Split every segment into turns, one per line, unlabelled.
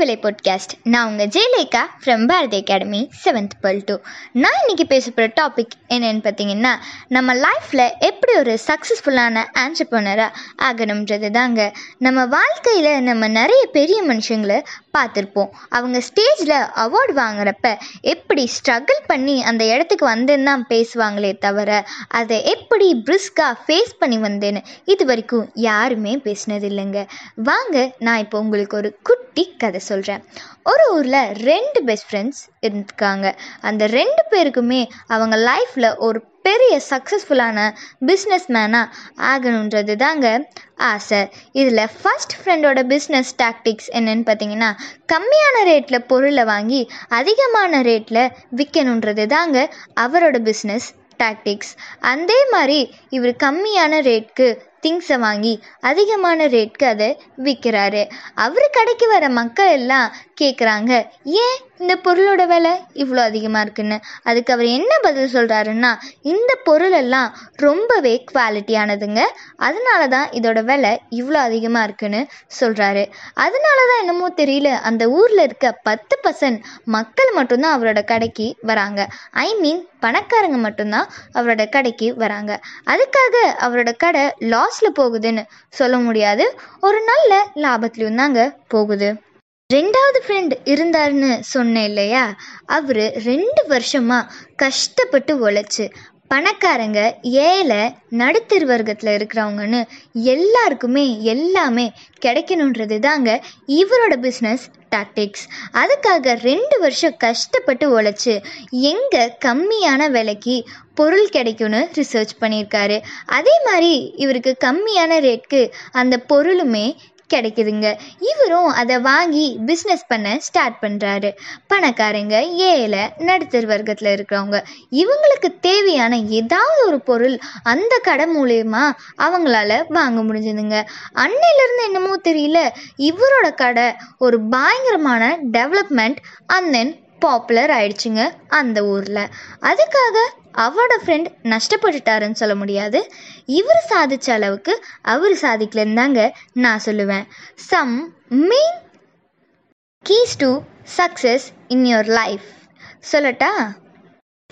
விலை பாட்காஸ்ட் நான் உங்கள் Jayalekha from Bharathi academy seventh பல் டூ நான் இன்னைக்கு பேச போகிற டாபிக் என்னென்னு பார்த்தீங்கன்னா நம்ம லைஃப்பில் எப்படி ஒரு சக்ஸஸ்ஃபுல்லான ஆண்டர்பனராக ஆகணுன்றது தாங்க நம்ம வாழ்க்கையில் நம்ம நிறைய பெரிய மனுஷங்களை பார்த்துருப்போம் அவங்க ஸ்டேஜில் அவார்டு வாங்குறப்ப எப்படி ஸ்ட்ரகிள் பண்ணி அந்த இடத்துக்கு வந்தேன்னு தான் பேசுவாங்களே தவிர அதை எப்படி பிரிஸ்காக ஃபேஸ் பண்ணி வந்தேன்னு இது வரைக்கும் யாருமே பேசினது இல்லைங்க. வாங்க நான் இப்போ உங்களுக்கு ஒரு குட்டி கதை சொல்கிறேன் ஒரு ஊரில் ரெண்டு பெஸ்ட் ஃப்ரெண்ட்ஸ் இருக்காங்க. அந்த ரெண்டு பேருக்குமே அவங்க லைஃப்பில் ஒரு பெரிய சக்ஸஸ்ஃபுல்லான பிஸ்னஸ் மேனாக ஆகணுன்றது தாங்க ஆசை. இதில் ஃபஸ்ட் ஃப்ரெண்டோட பிஸ்னஸ் டாக்டிக்ஸ் என்னன்னு பார்த்தீங்கன்னா கம்மியான ரேட்டில் பொருளை வாங்கி அதிகமான ரேட்டில் விற்கணுன்றது தாங்க அவரோட பிஸ்னஸ் டாக்டிக்ஸ் அதே மாதிரி இவர் கம்மியான ரேட்க்கு திங்ஸை வாங்கி அதிகமான ரேட்க்கு அதை விற்கிறாரு. அவர் கடைக்கு வர மக்கள் எல்லாம் கேட்குறாங்க ஏன் இந்த பொருளோட விலை இவ்வளோ அதிகமாக இருக்குன்னு? அதுக்கு அவர் என்ன பதில் சொல்கிறாருன்னா இந்த பொருளெல்லாம் ரொம்பவே குவாலிட்டியானதுங்க அதனால தான் இதோட விலை இவ்வளோ அதிகமாக இருக்குன்னு சொல்கிறாரு அதனால தான் என்னமோ தெரியல அந்த ஊரில் இருக்க பத்து பர்சன்ட் மக்கள் மட்டும்தான் அவரோட கடைக்கு வராங்க. ஐ மீன் பணக்காரங்க மட்டும்தான் அவரோட கடைக்கு வராங்க. அதுக்காக அவரோட கடை லாஸ் லாஸில் போகுதுன்னு சொல்ல முடியாது. ஒரு நல்ல லாபத்துலேயும் தாங்க போகுது. ரெண்டாவது ஃப்ரெண்ட் இருந்தாருன்னு சொன்னேன் இல்லையா? அவர் ரெண்டு வருஷமாக கஷ்டப்பட்டு உழைச்சி பணக்காரங்க ஏழை நடுத்தர் வர்க்கத்தில் இருக்கிறவங்கன்னு எல்லாருக்குமே எல்லாமே கிடைக்கணுன்றது தாங்க இவரோட பிஸ்னஸ் டாக்டிக்ஸ் அதுக்காக ரெண்டு வருஷம் கஷ்டப்பட்டு உழைச்சி எங்கே கம்மியான விலைக்கு பொருள் கிடைக்கும்னு ரிசர்ச் பண்ணியிருக்காரு. அதே மாதிரி இவருக்கு கம்மியான ரேட்க்கு அந்த பொருளுமே கிடைக்குதுங்க. இவரும் அதை வாங்கி பிஸ்னஸ் பண்ண ஸ்டார்ட் பண்ணுறாரு பணக்காரங்க ஏழை நடுத்தர் வர்க்கத்தில் இருக்கிறவங்க இவங்களுக்கு தேவையான ஏதாவது ஒரு பொருள் அந்த கடை மூலயமா அவங்களால வாங்க முடிஞ்சதுங்க. அன்னையிலேருந்து என்னமோ தெரியல இவரோட கடை ஒரு பயங்கரமான டெவலப்மெண்ட் அண்ட் தென் பாப்புலர் ஆயிடுச்சுங்க அந்த ஊரில். அதுக்காக அவரோட ஃப்ரெண்ட் நஷ்டப்பட்டுட்டாருன்னு சொல்ல முடியாது. இவர் சாதிச்ச அளவுக்கு அவர் சாதிக்கலன்னு தாங்க நான் சொல்லுவேன். Some main keys to success in your life சொல்லட்டா?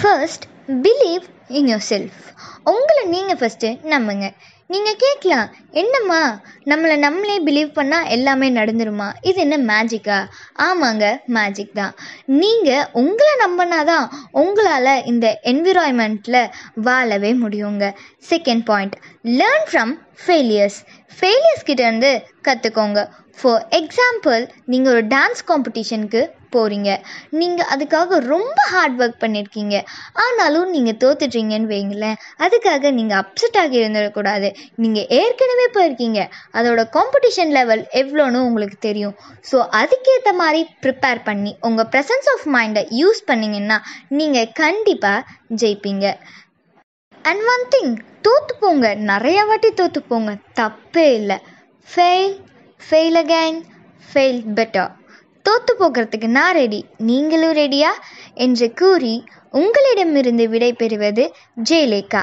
First believe in yourself உங்களை நீங்கள் ஃபஸ்ட்டு நம்புங்க. நீங்கள் கேட்கலாம் என்னம்மா? நம்மளை நம்மளே பிலீவ் பண்ணால் எல்லாமே நடந்துருமா? இது என்ன மேஜிக்கா ஆமாங்க மேஜிக் தான். நீங்கள் உங்களை நம்பினாதான் உங்களால் இந்த என்விரான்மெண்ட்டில் வாழவே முடியுங்க. Second point learn from failures failures கிட்டேருந்து கற்றுக்கோங்க ஃபார் எக்ஸாம்பிள் நீங்கள் ஒரு டான்ஸ் காம்படிஷனுக்கு போகிறீங்க நீங்கள் அதுக்காக ரொம்ப ஹார்ட் ஒர்க் பண்ணியிருக்கீங்க ஆனாலும் நீங்கள் தோத்துட்டீங்கன்னு வைங்களேன் அதுக்காக நீங்கள் அப்செட் ஆகி இருந்துடக்கூடாது. நீங்கள் ஏற்கனவே போயிருக்கீங்க. அதோட காம்படிஷன் லெவல் எவ்வளோன்னு உங்களுக்கு தெரியும். ஸோ அதுக்கேற்ற மாதிரி ப்ரிப்பேர் பண்ணி உங்கள் ப்ரெசன்ஸ் ஆஃப் மைண்டை யூஸ் பண்ணிங்கன்னா நீங்கள் கண்டிப்பாக ஜெயிப்பீங்க. அண்ட் ஒன் திங் தோற்று போங்க. நிறைய வாட்டி தோற்று போங்க. தப்பே இல்லை. Fail fail again fail better தோற்று போகிறதுக்கு நான் ரெடி நீங்களும் ரெடியா என்று கூறி உங்களிடமிருந்து விடை பெறுவது ஜெயலேகா